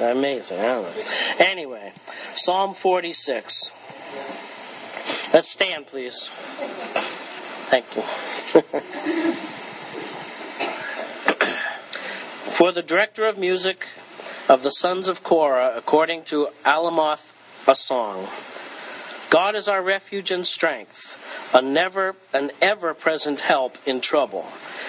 Amazing. Anyway, Psalm 46. Let's stand, please. Thank you. For the director of music of the sons of Korah, according to Alamoth, a song. God is our refuge and strength, a never an ever-present help in trouble.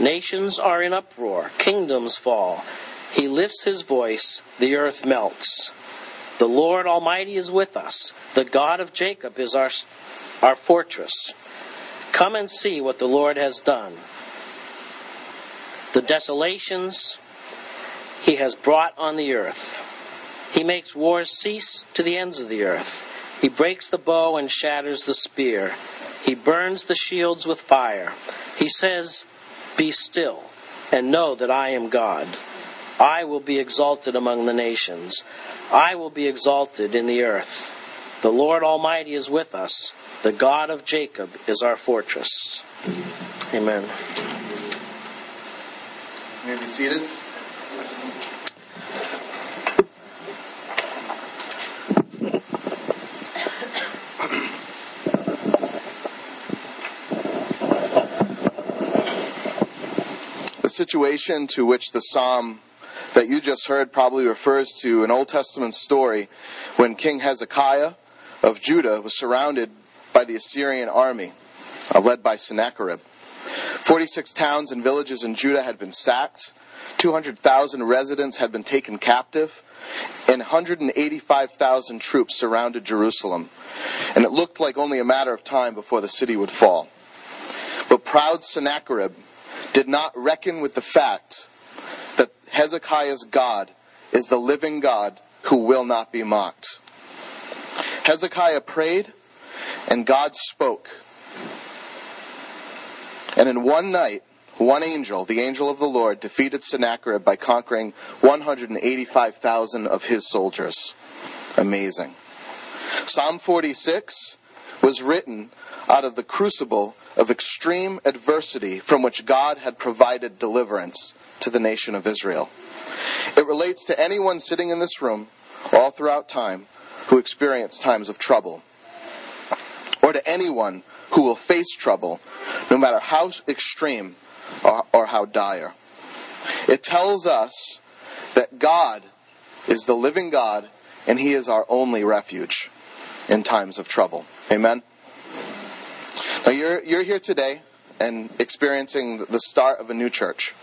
Nations are in uproar, kingdoms fall. He lifts his voice, the earth melts. The Lord Almighty is with us. The God of Jacob is our, our fortress. Come and see what the Lord has done. The desolations he has brought on the earth. He makes wars cease to the ends of the earth. He breaks the bow and shatters the spear. He burns the shields with fire. He says, Be still and know that I am God. I will be exalted among the nations. I will be exalted in the earth. The Lord Almighty is with us. The God of Jacob is our fortress. Amen. May be seated. Situation to which the psalm that you just heard probably refers to an Old Testament story when King Hezekiah of Judah was surrounded by the Assyrian army, uh, led by Sennacherib. 46 towns and villages in Judah had been sacked, 200,000 residents had been taken captive, and 185,000 troops surrounded Jerusalem. And it looked like only a matter of time before the city would fall. But proud Sennacherib did not reckon with the fact that Hezekiah's God is the living God who will not be mocked. Hezekiah prayed, and God spoke. And in one night, one angel, the angel of the Lord, defeated Sennacherib by conquering 185,000 of his soldiers. Amazing. Psalm 46 was written out of the crucible of extreme adversity from which God had provided deliverance to the nation of Israel. It relates to anyone sitting in this room all throughout time who experienced times of trouble, or to anyone who will face trouble, no matter how extreme or, or how dire. It tells us that God is the living God and He is our only refuge in times of trouble. Amen? Now, you're, you're here today and experiencing the start of a new church,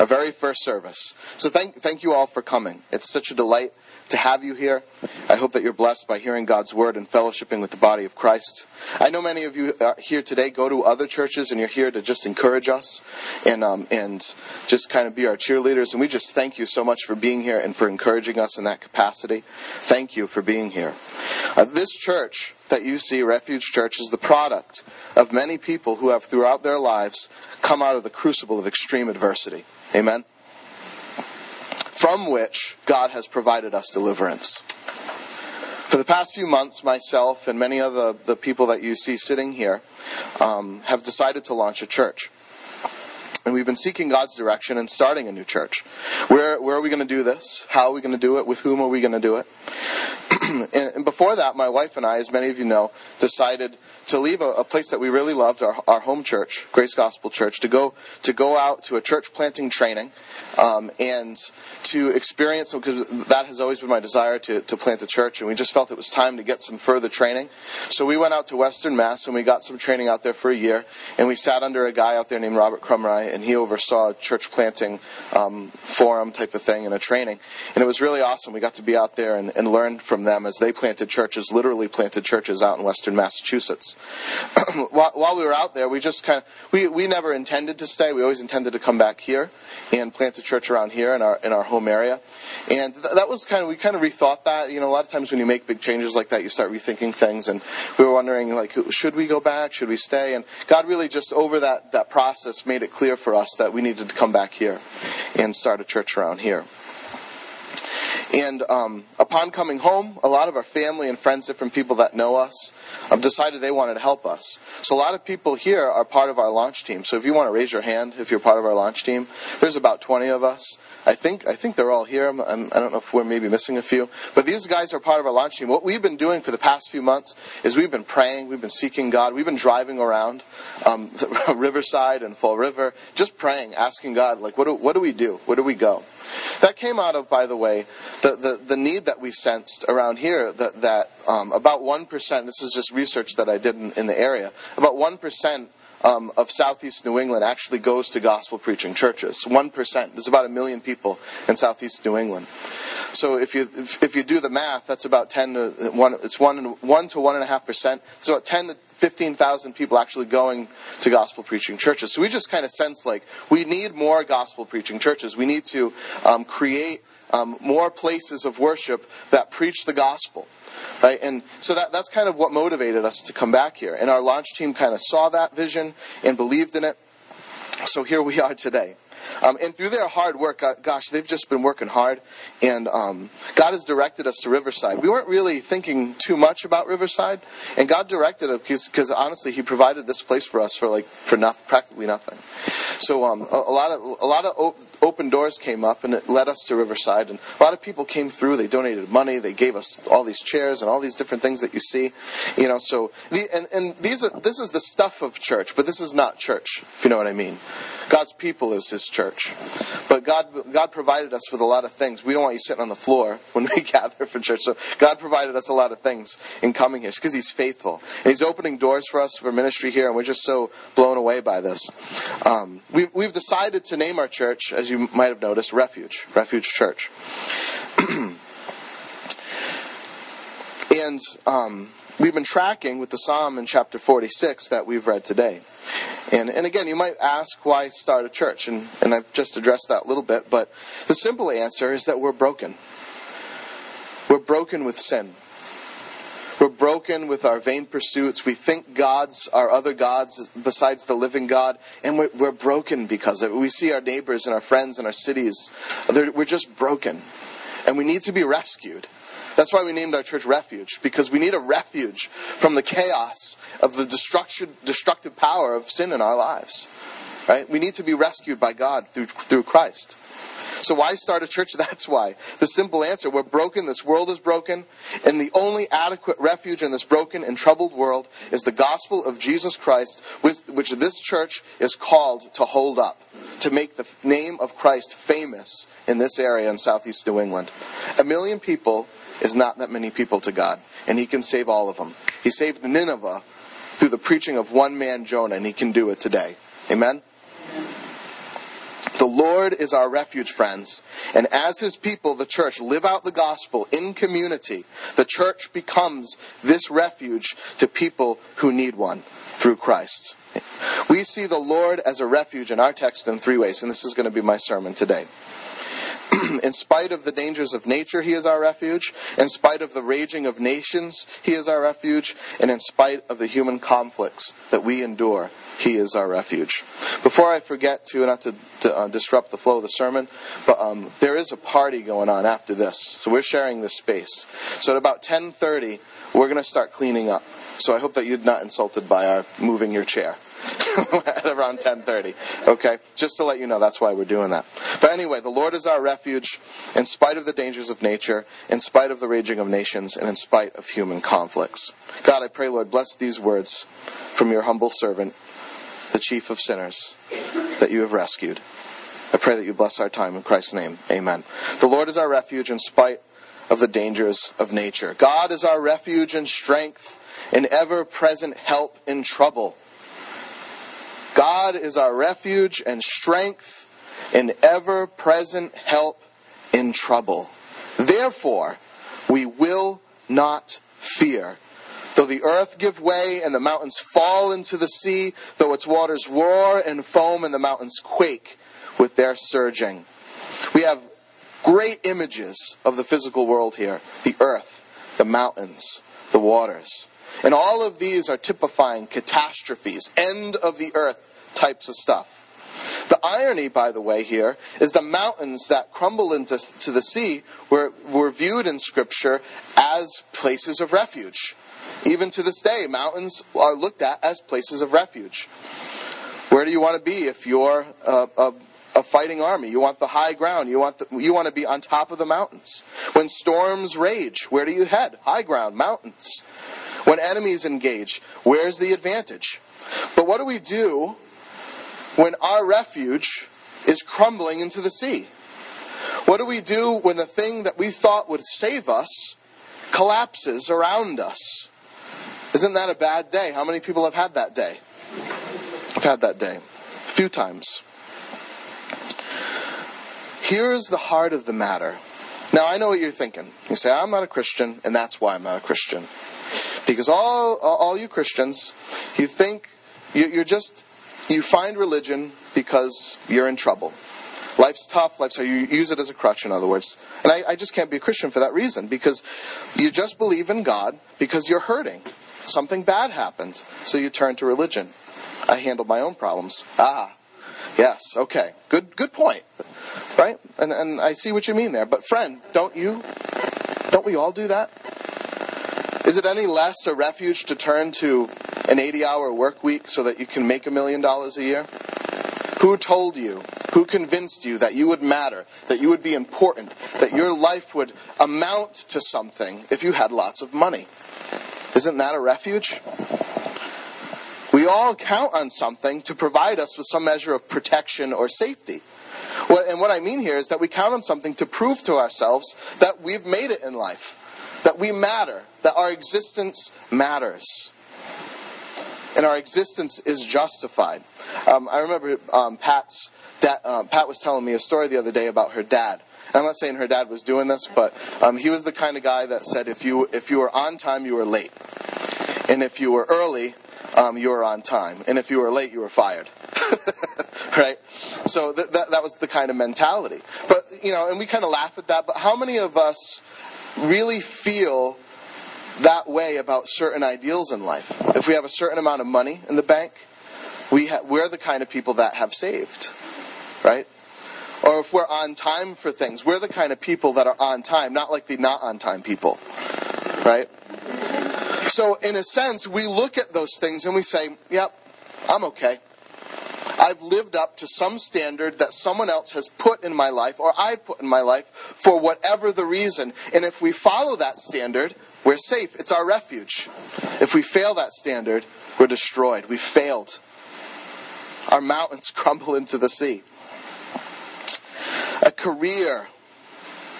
our very first service. So, thank, thank you all for coming. It's such a delight to have you here. I hope that you're blessed by hearing God's word and fellowshipping with the body of Christ. I know many of you here today go to other churches and you're here to just encourage us and um, and just kind of be our cheerleaders. And we just thank you so much for being here and for encouraging us in that capacity. Thank you for being here. Uh, this church that you see, Refuge Church, is the product of many people who have throughout their lives come out of the crucible of extreme adversity. Amen from which God has provided us deliverance. For the past few months, myself and many of the, the people that you see sitting here um, have decided to launch a church. And we've been seeking God's direction and starting a new church. Where, where are we going to do this? How are we going to do it? With whom are we going to do it? and, and, before that, my wife and I, as many of you know, decided to leave a, a place that we really loved, our, our, home church, Grace Gospel Church, to go to go out to a church planting training um, and to experience, because that has always been my desire to, to plant a church, and we just felt it was time to get some further training. So we went out to Western Mass and we got some training out there for a year, and we sat under a guy out there named Robert Crumry, and he oversaw a church planting um, forum type of thing and a training. And it was really awesome. We got to be out there and, and learn from them as they planted churches, literally planted churches out in western Massachusetts. while, while we were out there, we just kind of we we never intended to stay. We always intended to come back here and plant a church around here in our in our home area. And th- that was kind of we kind of rethought that. You know, a lot of times when you make big changes like that, you start rethinking things. And we were wondering like, should we go back? Should we stay? And God really just over that that process made it clear for us that we needed to come back here and start a church around here. And um, upon coming home, a lot of our family and friends, different people that know us, um, decided they wanted to help us. So a lot of people here are part of our launch team. So if you want to raise your hand, if you're part of our launch team, there's about 20 of us. I think I think they're all here. I'm, I'm, I do not know if we're maybe missing a few, but these guys are part of our launch team. What we've been doing for the past few months is we've been praying, we've been seeking God, we've been driving around um, Riverside and Fall River, just praying, asking God, like, what do, what do we do? Where do we go? That came out of, by the way, the, the, the need that we sensed around here that, that um, about 1%, this is just research that I did in, in the area, about 1% um, of southeast New England actually goes to gospel preaching churches. 1%. There's about a million people in southeast New England. So if you if, if you do the math, that's about 10 to 1, it's 1, 1 to 1.5%. So about 10 to 15,000 people actually going to gospel preaching churches. So we just kind of sense like we need more gospel preaching churches. We need to um, create um, more places of worship that preach the gospel. Right? And so that, that's kind of what motivated us to come back here. And our launch team kind of saw that vision and believed in it. So here we are today. Um, and through their hard work, uh, gosh, they've just been working hard. And um, God has directed us to Riverside. We weren't really thinking too much about Riverside, and God directed us because honestly, He provided this place for us for like for practically nothing. So um, a, a, lot of a lot of open doors came up, and it led us to Riverside. And a lot of people came through. They donated money. They gave us all these chairs and all these different things that you see. You know, so the, and and these are, this is the stuff of church, but this is not church. If you know what I mean. God's people is His church. But God, God provided us with a lot of things. We don't want you sitting on the floor when we gather for church. So God provided us a lot of things in coming here because He's faithful. And He's opening doors for us for ministry here, and we're just so blown away by this. Um, we, we've decided to name our church, as you might have noticed, Refuge, Refuge Church. and um, we've been tracking with the psalm in chapter 46 that we've read today. And, and again, you might ask why start a church, and, and I've just addressed that a little bit, but the simple answer is that we're broken. We're broken with sin. We're broken with our vain pursuits. We think gods are other gods besides the living God, and we're, we're broken because of it. We see our neighbors and our friends and our cities. We're just broken, and we need to be rescued. That's why we named our church Refuge, because we need a refuge from the chaos of the destruction, destructive power of sin in our lives. Right? We need to be rescued by God through, through Christ. So why start a church? That's why. The simple answer, we're broken, this world is broken, and the only adequate refuge in this broken and troubled world is the gospel of Jesus Christ, with which this church is called to hold up, to make the name of Christ famous in this area in southeast New England. A million people is not that many people to God, and He can save all of them. He saved Nineveh through the preaching of one man, Jonah, and He can do it today. Amen? The Lord is our refuge, friends. And as His people, the church, live out the gospel in community, the church becomes this refuge to people who need one through Christ. We see the Lord as a refuge in our text in three ways, and this is going to be my sermon today. in spite of the dangers of nature, He is our refuge. In spite of the raging of nations, He is our refuge. And in spite of the human conflicts that we endure, He is our refuge. Before I forget to, not to, to uh, disrupt the flow of the sermon, but um, there is a party going on after this. So we're sharing this space. So at about 10.30, we're going to start cleaning up. So I hope that you're not insulted by our moving your chair. At around 10:30. Okay, just to let you know, that's why we're doing that. But anyway, the Lord is our refuge, in spite of the dangers of nature, in spite of the raging of nations, and in spite of human conflicts. God, I pray, Lord, bless these words from your humble servant, the chief of sinners, that you have rescued. I pray that you bless our time in Christ's name. Amen. The Lord is our refuge in spite of the dangers of nature. God is our refuge and strength, an ever present help in trouble. God is our refuge and strength, an ever present help in trouble. Therefore, we will not fear. Though the earth give way and the mountains fall into the sea, though its waters roar and foam and the mountains quake with their surging. We have great images of the physical world here the earth, the mountains, the waters. And all of these are typifying catastrophes, end of the earth types of stuff. The irony, by the way, here is the mountains that crumble into to the sea were, were viewed in Scripture as places of refuge. Even to this day, mountains are looked at as places of refuge. Where do you want to be if you're a, a, a fighting army? You want the high ground. You want, the, you want to be on top of the mountains. When storms rage, where do you head? High ground, mountains. When enemies engage, where's the advantage? But what do we do when our refuge is crumbling into the sea? What do we do when the thing that we thought would save us collapses around us? Isn't that a bad day? How many people have had that day? I've had that day. A few times. Here's the heart of the matter. Now, I know what you're thinking. You say, I'm not a Christian, and that's why I'm not a Christian. Because all, all you Christians, you think you're just you find religion because you're in trouble. Life's tough. Life's so you use it as a crutch, in other words. And I, I just can't be a Christian for that reason because you just believe in God because you're hurting. Something bad happened, so you turn to religion. I handle my own problems. Ah, yes, okay, good, good point, right? And and I see what you mean there. But friend, don't you? Don't we all do that? Is it any less a refuge to turn to an 80 hour work week so that you can make a million dollars a year? Who told you? Who convinced you that you would matter, that you would be important, that your life would amount to something if you had lots of money? Isn't that a refuge? We all count on something to provide us with some measure of protection or safety. And what I mean here is that we count on something to prove to ourselves that we've made it in life, that we matter, that our existence matters and our existence is justified. Um, I remember um, Pat's da- uh, Pat was telling me a story the other day about her dad. And I'm not saying her dad was doing this, but um, he was the kind of guy that said if you if you were on time, you were late, and if you were early, um, you were on time, and if you were late, you were fired. right? So th- that that was the kind of mentality. But you know, and we kind of laugh at that. But how many of us really feel that way about certain ideals in life. If we have a certain amount of money in the bank, we ha- we're the kind of people that have saved, right? Or if we're on time for things, we're the kind of people that are on time, not like the not on time people, right? So, in a sense, we look at those things and we say, yep, I'm okay. I've lived up to some standard that someone else has put in my life or I put in my life for whatever the reason. And if we follow that standard, we're safe. It's our refuge. If we fail that standard, we're destroyed. We failed. Our mountains crumble into the sea. A career,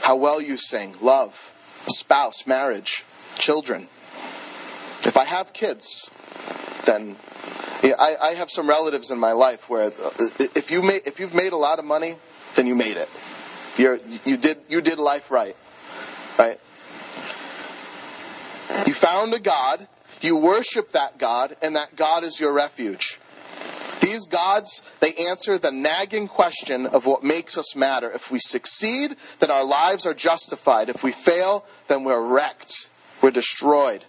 how well you sing, love, a spouse, marriage, children. If I have kids, then I, I, have some relatives in my life where if you made, if you've made a lot of money, then you made it. You're, you did you did life right, right? You found a God, you worship that God, and that God is your refuge. These gods, they answer the nagging question of what makes us matter. If we succeed, then our lives are justified. If we fail, then we're wrecked. We're destroyed.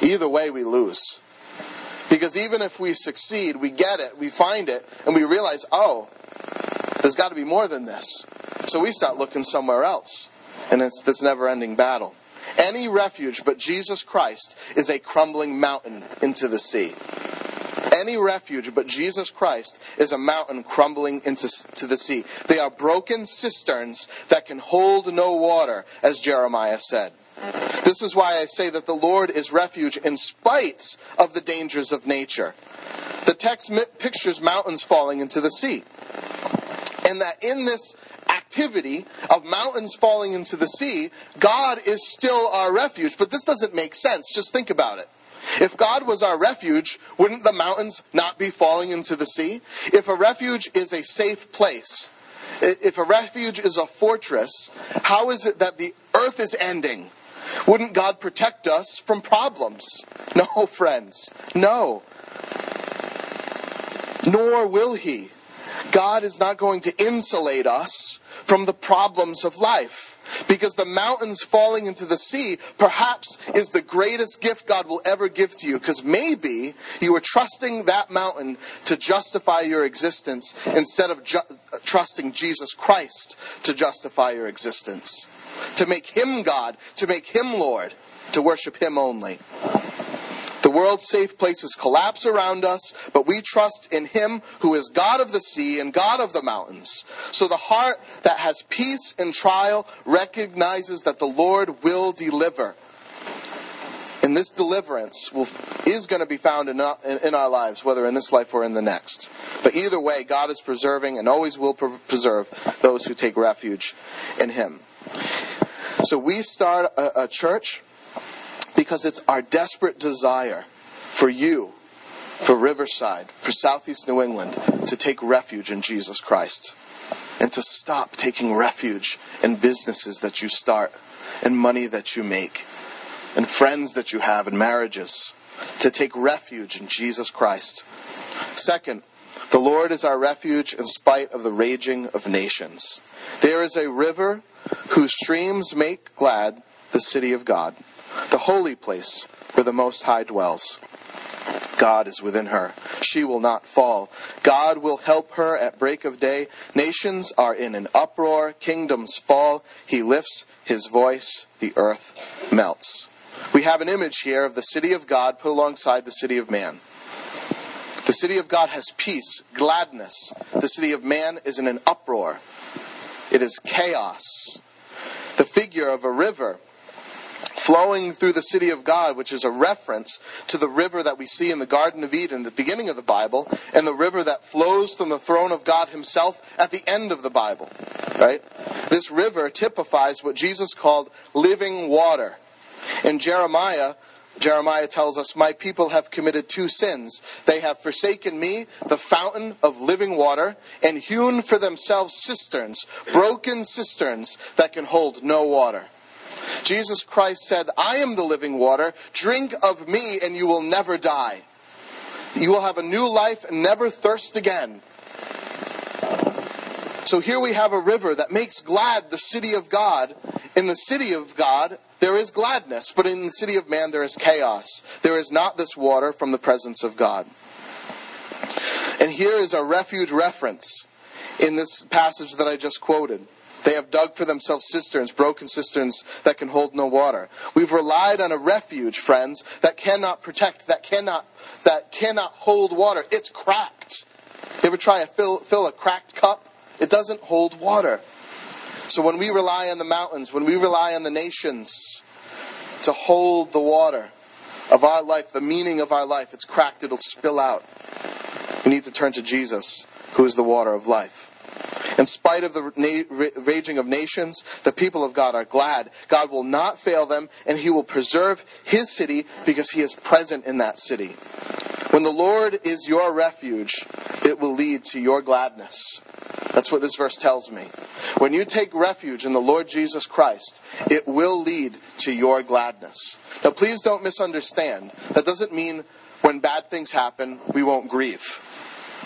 Either way, we lose. Because even if we succeed, we get it, we find it, and we realize, oh, there's got to be more than this. So we start looking somewhere else. And it's this never ending battle. Any refuge but Jesus Christ is a crumbling mountain into the sea. Any refuge but Jesus Christ is a mountain crumbling into to the sea. They are broken cisterns that can hold no water, as Jeremiah said. This is why I say that the Lord is refuge in spite of the dangers of nature. The text pictures mountains falling into the sea. And that in this activity of mountains falling into the sea, God is still our refuge. But this doesn't make sense. Just think about it. If God was our refuge, wouldn't the mountains not be falling into the sea? If a refuge is a safe place, if a refuge is a fortress, how is it that the earth is ending? Wouldn't God protect us from problems? No, friends. No. Nor will He. God is not going to insulate us from the problems of life. Because the mountains falling into the sea perhaps is the greatest gift God will ever give to you. Because maybe you are trusting that mountain to justify your existence instead of ju- trusting Jesus Christ to justify your existence. To make Him God, to make Him Lord, to worship Him only. The world's safe places collapse around us, but we trust in Him who is God of the sea and God of the mountains. So the heart that has peace in trial recognizes that the Lord will deliver. And this deliverance will, is going to be found in our, in our lives, whether in this life or in the next. But either way, God is preserving and always will preserve those who take refuge in Him. So we start a, a church because it's our desperate desire for you, for Riverside, for Southeast New England, to take refuge in Jesus Christ. And to stop taking refuge in businesses that you start, and money that you make, and friends that you have, and marriages. To take refuge in Jesus Christ. Second, the Lord is our refuge in spite of the raging of nations. There is a river whose streams make glad the city of God the holy place where the Most High dwells. God is within her. She will not fall. God will help her at break of day. Nations are in an uproar. Kingdoms fall. He lifts his voice. The earth melts. We have an image here of the city of God put alongside the city of man. The city of God has peace, gladness. The city of man is in an uproar. It is chaos. The figure of a river flowing through the city of God, which is a reference to the river that we see in the Garden of Eden at the beginning of the Bible, and the river that flows from the throne of God Himself at the end of the Bible. Right? This river typifies what Jesus called living water. In Jeremiah, Jeremiah tells us, My people have committed two sins. They have forsaken me, the fountain of living water, and hewn for themselves cisterns, broken cisterns that can hold no water. Jesus Christ said, I am the living water. Drink of me and you will never die. You will have a new life and never thirst again. So here we have a river that makes glad the city of God. In the city of God, there is gladness, but in the city of man, there is chaos. There is not this water from the presence of God. And here is a refuge reference in this passage that I just quoted. They have dug for themselves cisterns, broken cisterns that can hold no water. We've relied on a refuge, friends, that cannot protect, that cannot, that cannot hold water. It's cracked. You ever try to fill, fill a cracked cup? It doesn't hold water. So when we rely on the mountains, when we rely on the nations to hold the water of our life, the meaning of our life, it's cracked, it'll spill out. We need to turn to Jesus, who is the water of life. In spite of the raging of nations, the people of God are glad. God will not fail them, and He will preserve His city because He is present in that city. When the Lord is your refuge, it will lead to your gladness. That's what this verse tells me. When you take refuge in the Lord Jesus Christ, it will lead to your gladness. Now, please don't misunderstand. That doesn't mean when bad things happen, we won't grieve.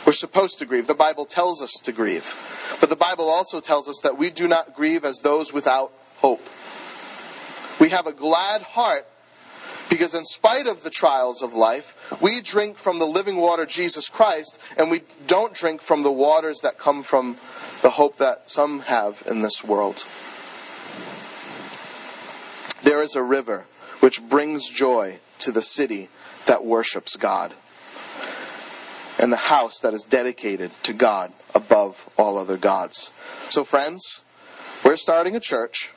We're supposed to grieve. The Bible tells us to grieve. But the Bible also tells us that we do not grieve as those without hope. We have a glad heart because, in spite of the trials of life, we drink from the living water, Jesus Christ, and we don't drink from the waters that come from the hope that some have in this world. There is a river which brings joy to the city that worships God and the house that is dedicated to God above all other gods. So, friends, we're starting a church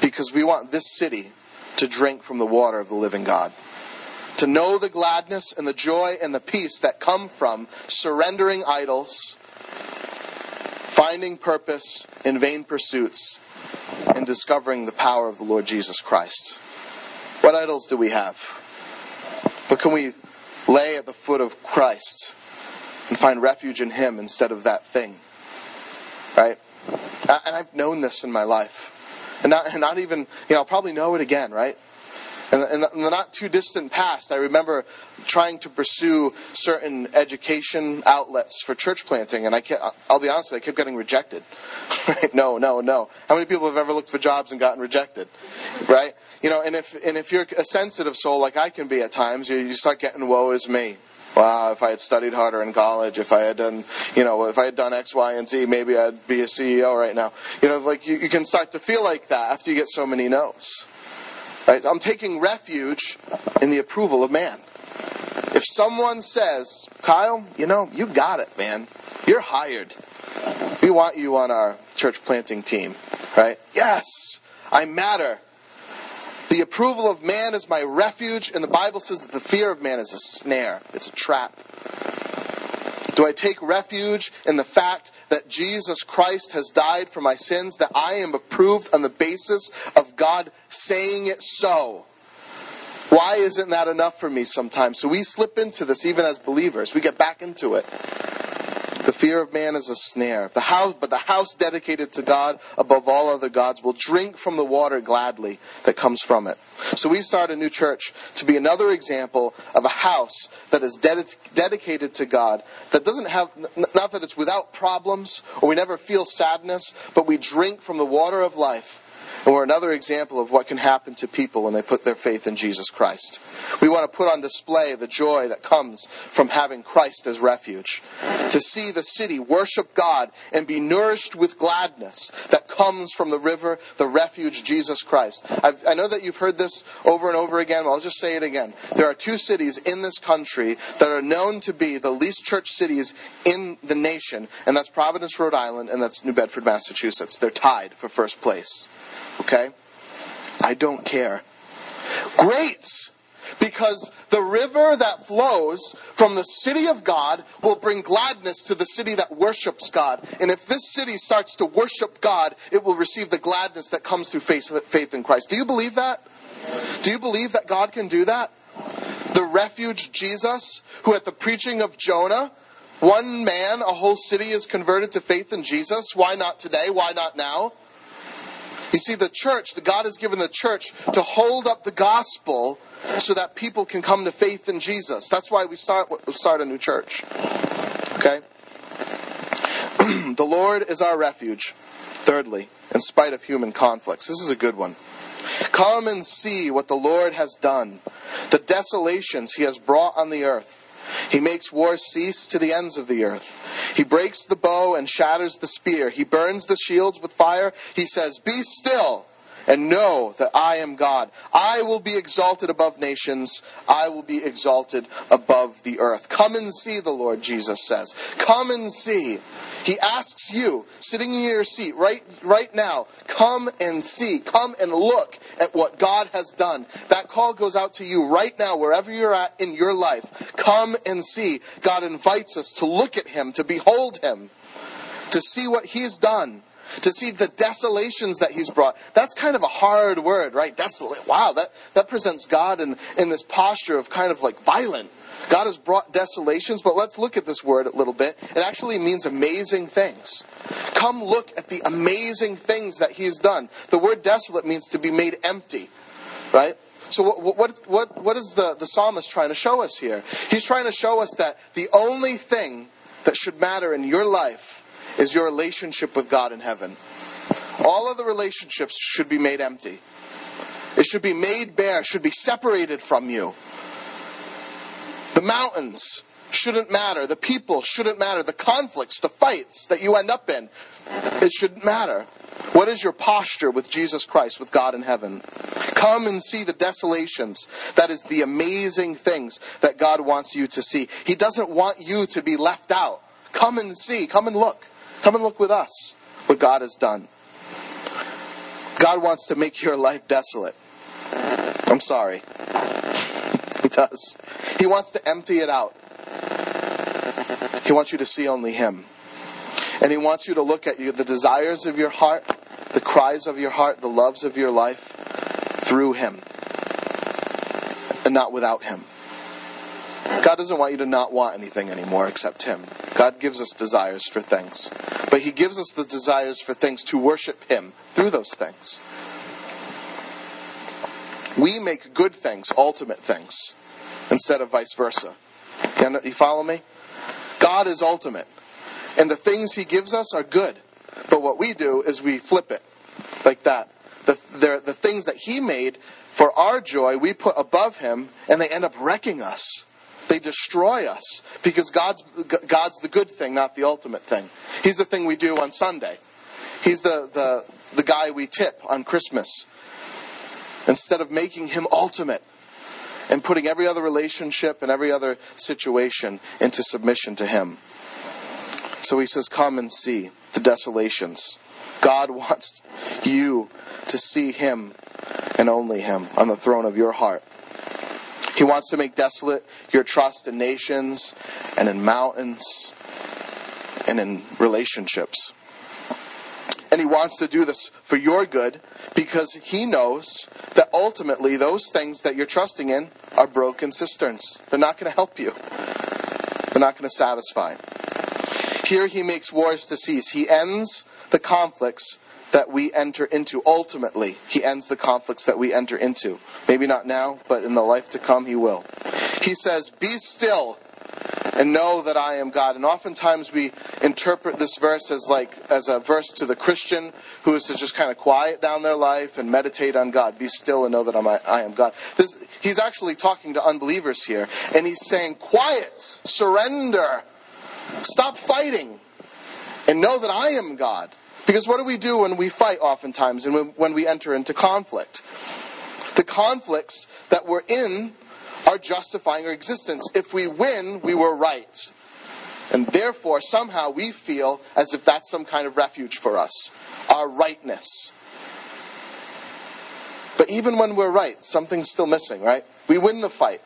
because we want this city to drink from the water of the living God. To know the gladness and the joy and the peace that come from surrendering idols, finding purpose in vain pursuits, and discovering the power of the Lord Jesus Christ. What idols do we have? What can we lay at the foot of Christ and find refuge in Him instead of that thing. Right? And I've known this in my life. And not, and not even, you know, I'll probably know it again, right? In the, in, the, not too distant past, I remember trying to pursue certain education outlets for church planting, and I kept, I'll be honest with you, I kept getting rejected. right? No, no, no. How many people have ever looked for jobs and gotten rejected? Right? You know, and if and if you're a sensitive soul like I can be at times, you, you start getting woe is me. Wow, if I had studied harder in college, if I had done, you know, if I had done X, Y, and Z, maybe I'd be a CEO right now. You know, like you, you can start to feel like that after you get so many no's. Right? I'm taking refuge in the approval of man. If someone says, Kyle, you know, you got it, man. You're hired. We want you on our church planting team, right? Yes, I matter. The approval of man is my refuge, and the Bible says that the fear of man is a snare, it's a trap. Do I take refuge in the fact that Jesus Christ has died for my sins, that I am approved on the basis of God saying it so? Why isn't that enough for me sometimes? So we slip into this even as believers. We get back into it. The fear of man is a snare. The house, but the house dedicated to God above all other gods will drink from the water gladly that comes from it. So we start a new church to be another example of a house that is ded- dedicated to God, that doesn't have, not that it's without problems or we never feel sadness, but we drink from the water of life and we're another example of what can happen to people when they put their faith in Jesus Christ. We want to put on display the joy that comes from having Christ as refuge. To see the city worship God and be nourished with gladness that comes from the river, the refuge, Jesus Christ. I've, i know that you've heard this over and over again. But I'll just say it again. There are two cities in this country that are known to be the least church cities in the nation, and that's Providence, Rhode Island, and that's New Bedford, Massachusetts. They're tied for first place. Okay? I don't care. Great! Because the river that flows from the city of God will bring gladness to the city that worships God. And if this city starts to worship God, it will receive the gladness that comes through faith in Christ. Do you believe that? Do you believe that God can do that? The refuge Jesus, who at the preaching of Jonah, one man, a whole city is converted to faith in Jesus. Why not today? Why not now? You see, the church, the God has given the church to hold up the gospel so that people can come to faith in Jesus. That's why we start, start a new church. Okay? the Lord is our refuge. Thirdly, in spite of human conflicts. This is a good one. Come and see what the Lord has done, the desolations he has brought on the earth. He makes war cease to the ends of the earth. He breaks the bow and shatters the spear. He burns the shields with fire. He says, Be still and know that I am God. I will be exalted above nations. I will be exalted above the earth. Come and see, the Lord Jesus says. Come and see. He asks you, sitting in your seat right, right now, come and see. Come and look at what God has done. That call goes out to you right now, wherever you're at in your life. Come and see. God invites us to look at Him, to behold Him, to see what He's done to see the desolations that he's brought. That's kind of a hard word, right? Desolate. Wow, that, that presents God in, in this posture of kind of like violent. God has brought desolations, but let's look at this word a little bit. It actually means amazing things. Come look at the amazing things that he's done. The word desolate means to be made empty, right? So what, what, what, what is the, the psalmist trying to show us here? He's trying to show us that the only thing that should matter in your life is your relationship with God in heaven. All other relationships should be made empty. It should be made bare, should be separated from you. The mountains shouldn't matter. The people shouldn't matter. The conflicts, the fights that you end up in, it shouldn't matter. What is your posture with Jesus Christ, with God in heaven? Come and see the desolations. That is the amazing things that God wants you to see. He doesn't want you to be left out. Come and see. Come and look. Come and look with us what God has done. God wants to make your life desolate. I'm sorry. He does. He wants to empty it out. He wants you to see only Him. And He wants you to look at you, the desires of your heart, the cries of your heart, the loves of your life through Him and not without Him. God doesn't want you to not want anything anymore except Him. God gives us desires for things. But He gives us the desires for things to worship Him through those things. we make good things ultimate things instead of vice versa. You follow me? God is ultimate. And the things He gives us are good. But what we do is we flip it like that. The, the, things that He made for our joy, we put above Him, and they end up wrecking us. They destroy us because God's, God's the good thing, not the ultimate thing. He's the thing we do on Sunday. He's the, the, the guy we tip on Christmas. Instead of making him ultimate and putting every other relationship and every other situation into submission to him. So he says, Come and see the desolations. God wants you to see him and only him on the throne of your heart. He wants to make desolate your trust in nations and in mountains and in relationships. And he wants to do this for your good because he knows that ultimately those things that you're trusting in are broken cisterns. They're not going to help you, they're not going to satisfy. Here he makes wars to cease. He ends the conflicts that we enter into. Ultimately, he ends the conflicts that we enter into. Maybe not now, but in the life to come, he will. He says, Be still and know that I am God. And oftentimes we interpret this verse as like as a verse to the Christian who is to just kind of quiet down their life and meditate on God. Be still and know that I'm, I am God. This, he's actually talking to unbelievers here, and he's saying, "Quiet, surrender, stop fighting, and know that I am God." Because what do we do when we fight oftentimes and when we enter into conflict? The conflicts that we're in are justifying our existence. If we win, we were right. And therefore, somehow we feel as if that's some kind of refuge for us our rightness. But even when we're right, something's still missing, right? We win the fight.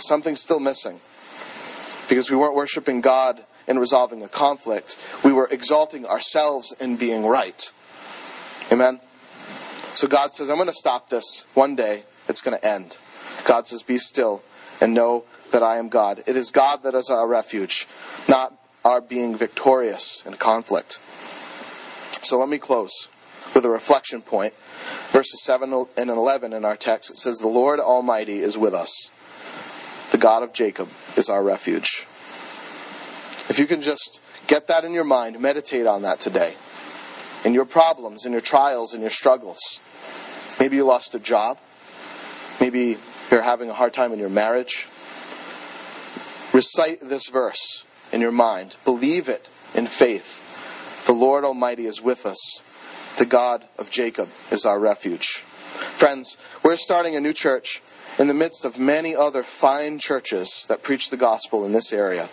Something's still missing. Because we weren't worshiping God in resolving a conflict. We were exalting ourselves in being right. Amen? So God says, I'm going to stop this. One day, it's going to end. God says, Be still and know that I am God. It is God that is our refuge, not our being victorious in conflict. So let me close with a reflection point. Verses 7 and 11 in our text, it says, The Lord Almighty is with us. The God of Jacob is our refuge. If you can just get that in your mind, meditate on that today. In your problems, in your trials, in your struggles. Maybe you lost a job. Maybe you're having a hard time in your marriage. Recite this verse in your mind. Believe it in faith. The Lord Almighty is with us. The God of Jacob is our refuge. Friends, we're starting a new church in the midst of many other fine churches that preach the gospel in this area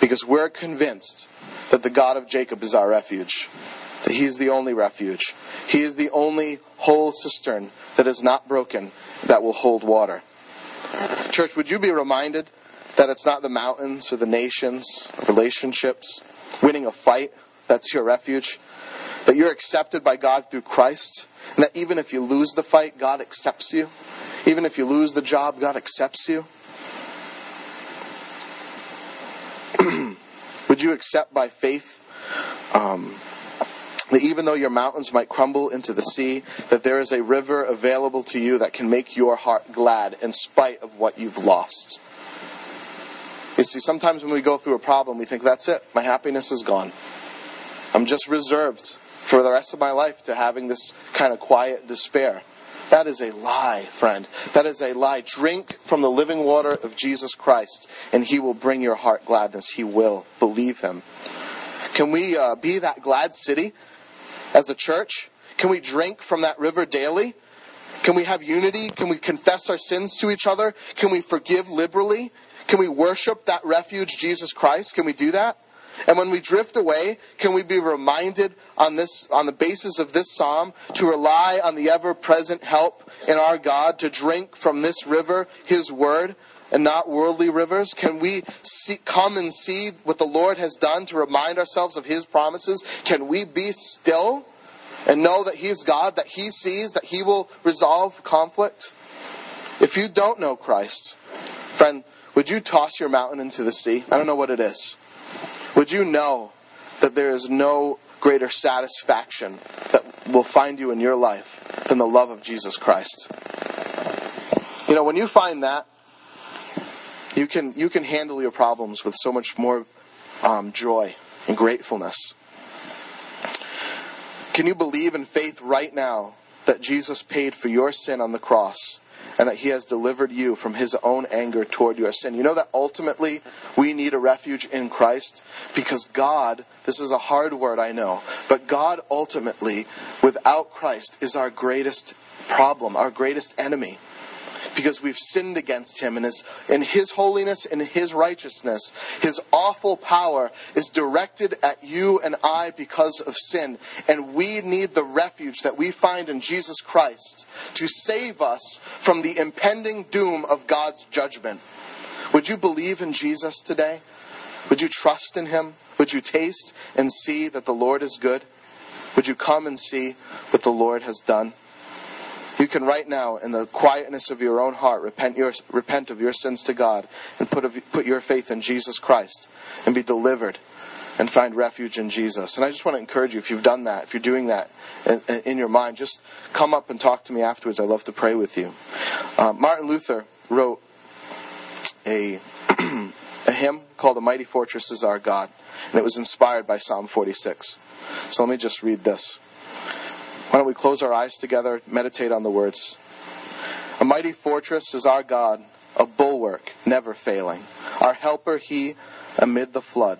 because we're convinced that the God of Jacob is our refuge, that He is the only refuge. He is the only whole cistern that is not broken that will hold water. Church, would you be reminded that it's not the mountains or the nations relationships, winning a fight, that's your refuge? That you're accepted by God through Christ, and that even if you lose the fight, God accepts you. Even if you lose the job, God accepts you. Would you accept by faith um, that even though your mountains might crumble into the sea, that there is a river available to you that can make your heart glad in spite of what you've lost? You see, sometimes when we go through a problem, we think, that's it, my happiness is gone. I'm just reserved for the rest of my life to having this kind of quiet despair. That is a lie, friend. That is a lie. Drink from the living water of Jesus Christ, and He will bring your heart gladness. He will. Believe Him. Can we uh, be that glad city as a church? Can we drink from that river daily? Can we have unity? Can we confess our sins to each other? Can we forgive liberally? Can we worship that refuge, Jesus Christ? Can we do that? And when we drift away, can we be reminded on this on the basis of this psalm to rely on the ever-present help in our God to drink from this river, his word, and not worldly rivers? Can we see, come and see what the Lord has done to remind ourselves of his promises? Can we be still and know that he's God, that he sees, that he will resolve conflict? If you don't know Christ, friend, would you toss your mountain into the sea? I don't know what it is. Would you know that there is no greater satisfaction that will find you in your life than the love of Jesus Christ? You know, when you find that, you can you can handle your problems with so much more um, joy and gratefulness. Can you believe in faith right now that Jesus paid for your sin on the cross and that he has delivered you from his own anger toward your sin? You know that ultimately we need a refuge in Christ because God, this is a hard word, I know, but God ultimately, without Christ, is our greatest problem, our greatest enemy because we've sinned against him and his, in his holiness and his righteousness. His awful power is directed at you and I because of sin. And we need the refuge that we find in Jesus Christ to save us from the impending doom of God's judgment. Would you believe in Jesus today? Would you trust in him? Would you taste and see that the Lord is good? Would you come and see what the Lord has done? You can right now, in the quietness of your own heart, repent, your, repent of your sins to God and put, put your faith in Jesus Christ and be delivered and find refuge in Jesus. And I just want to encourage you, if you've done that, if you're doing that in, in your mind, just come up and talk to me afterwards. I'd love to pray with you. Uh, Martin Luther wrote a, a hymn called The Mighty Fortress is Our God, and it was inspired by Psalm 46. So let me just read this. Why don't we close our eyes together, meditate on the words? A mighty fortress is our God, a bulwark never failing. Our helper, he, amid the flood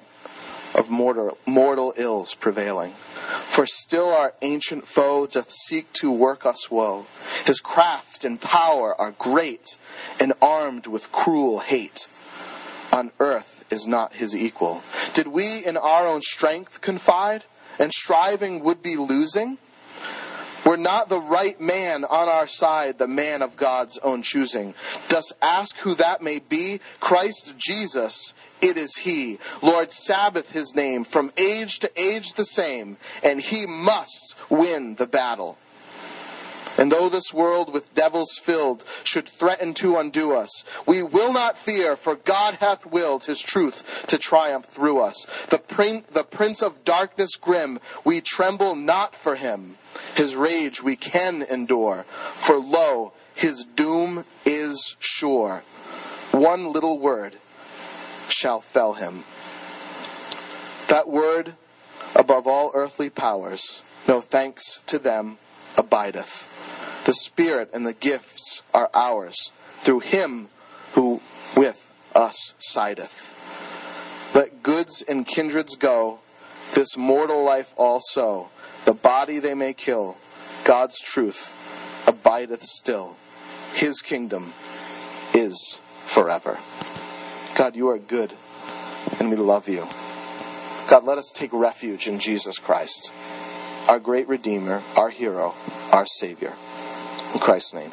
of mortal, mortal ills prevailing. For still our ancient foe doth seek to work us woe. His craft and power are great, and armed with cruel hate. On earth is not his equal. Did we in our own strength confide, and striving would be losing? We're not the right man on our side, the man of God's own choosing. Dost ask who that may be? Christ Jesus, it is He. Lord Sabaoth His name, from age to age the same, and He must win the battle. And though this world with devils filled should threaten to undo us, we will not fear, for God hath willed his truth to triumph through us. The, prin- the prince of darkness grim, we tremble not for him. His rage we can endure, for lo, his doom is sure. One little word shall fell him. That word, above all earthly powers, no thanks to them abideth. The Spirit and the gifts are ours through him who with us sideth. Let goods and kindreds go, this mortal life also. The body they may kill, God's truth abideth still. His kingdom is forever. God, you are good, and we love you. God, let us take refuge in Jesus Christ, our great Redeemer, our hero, our Savior. In Christ's name.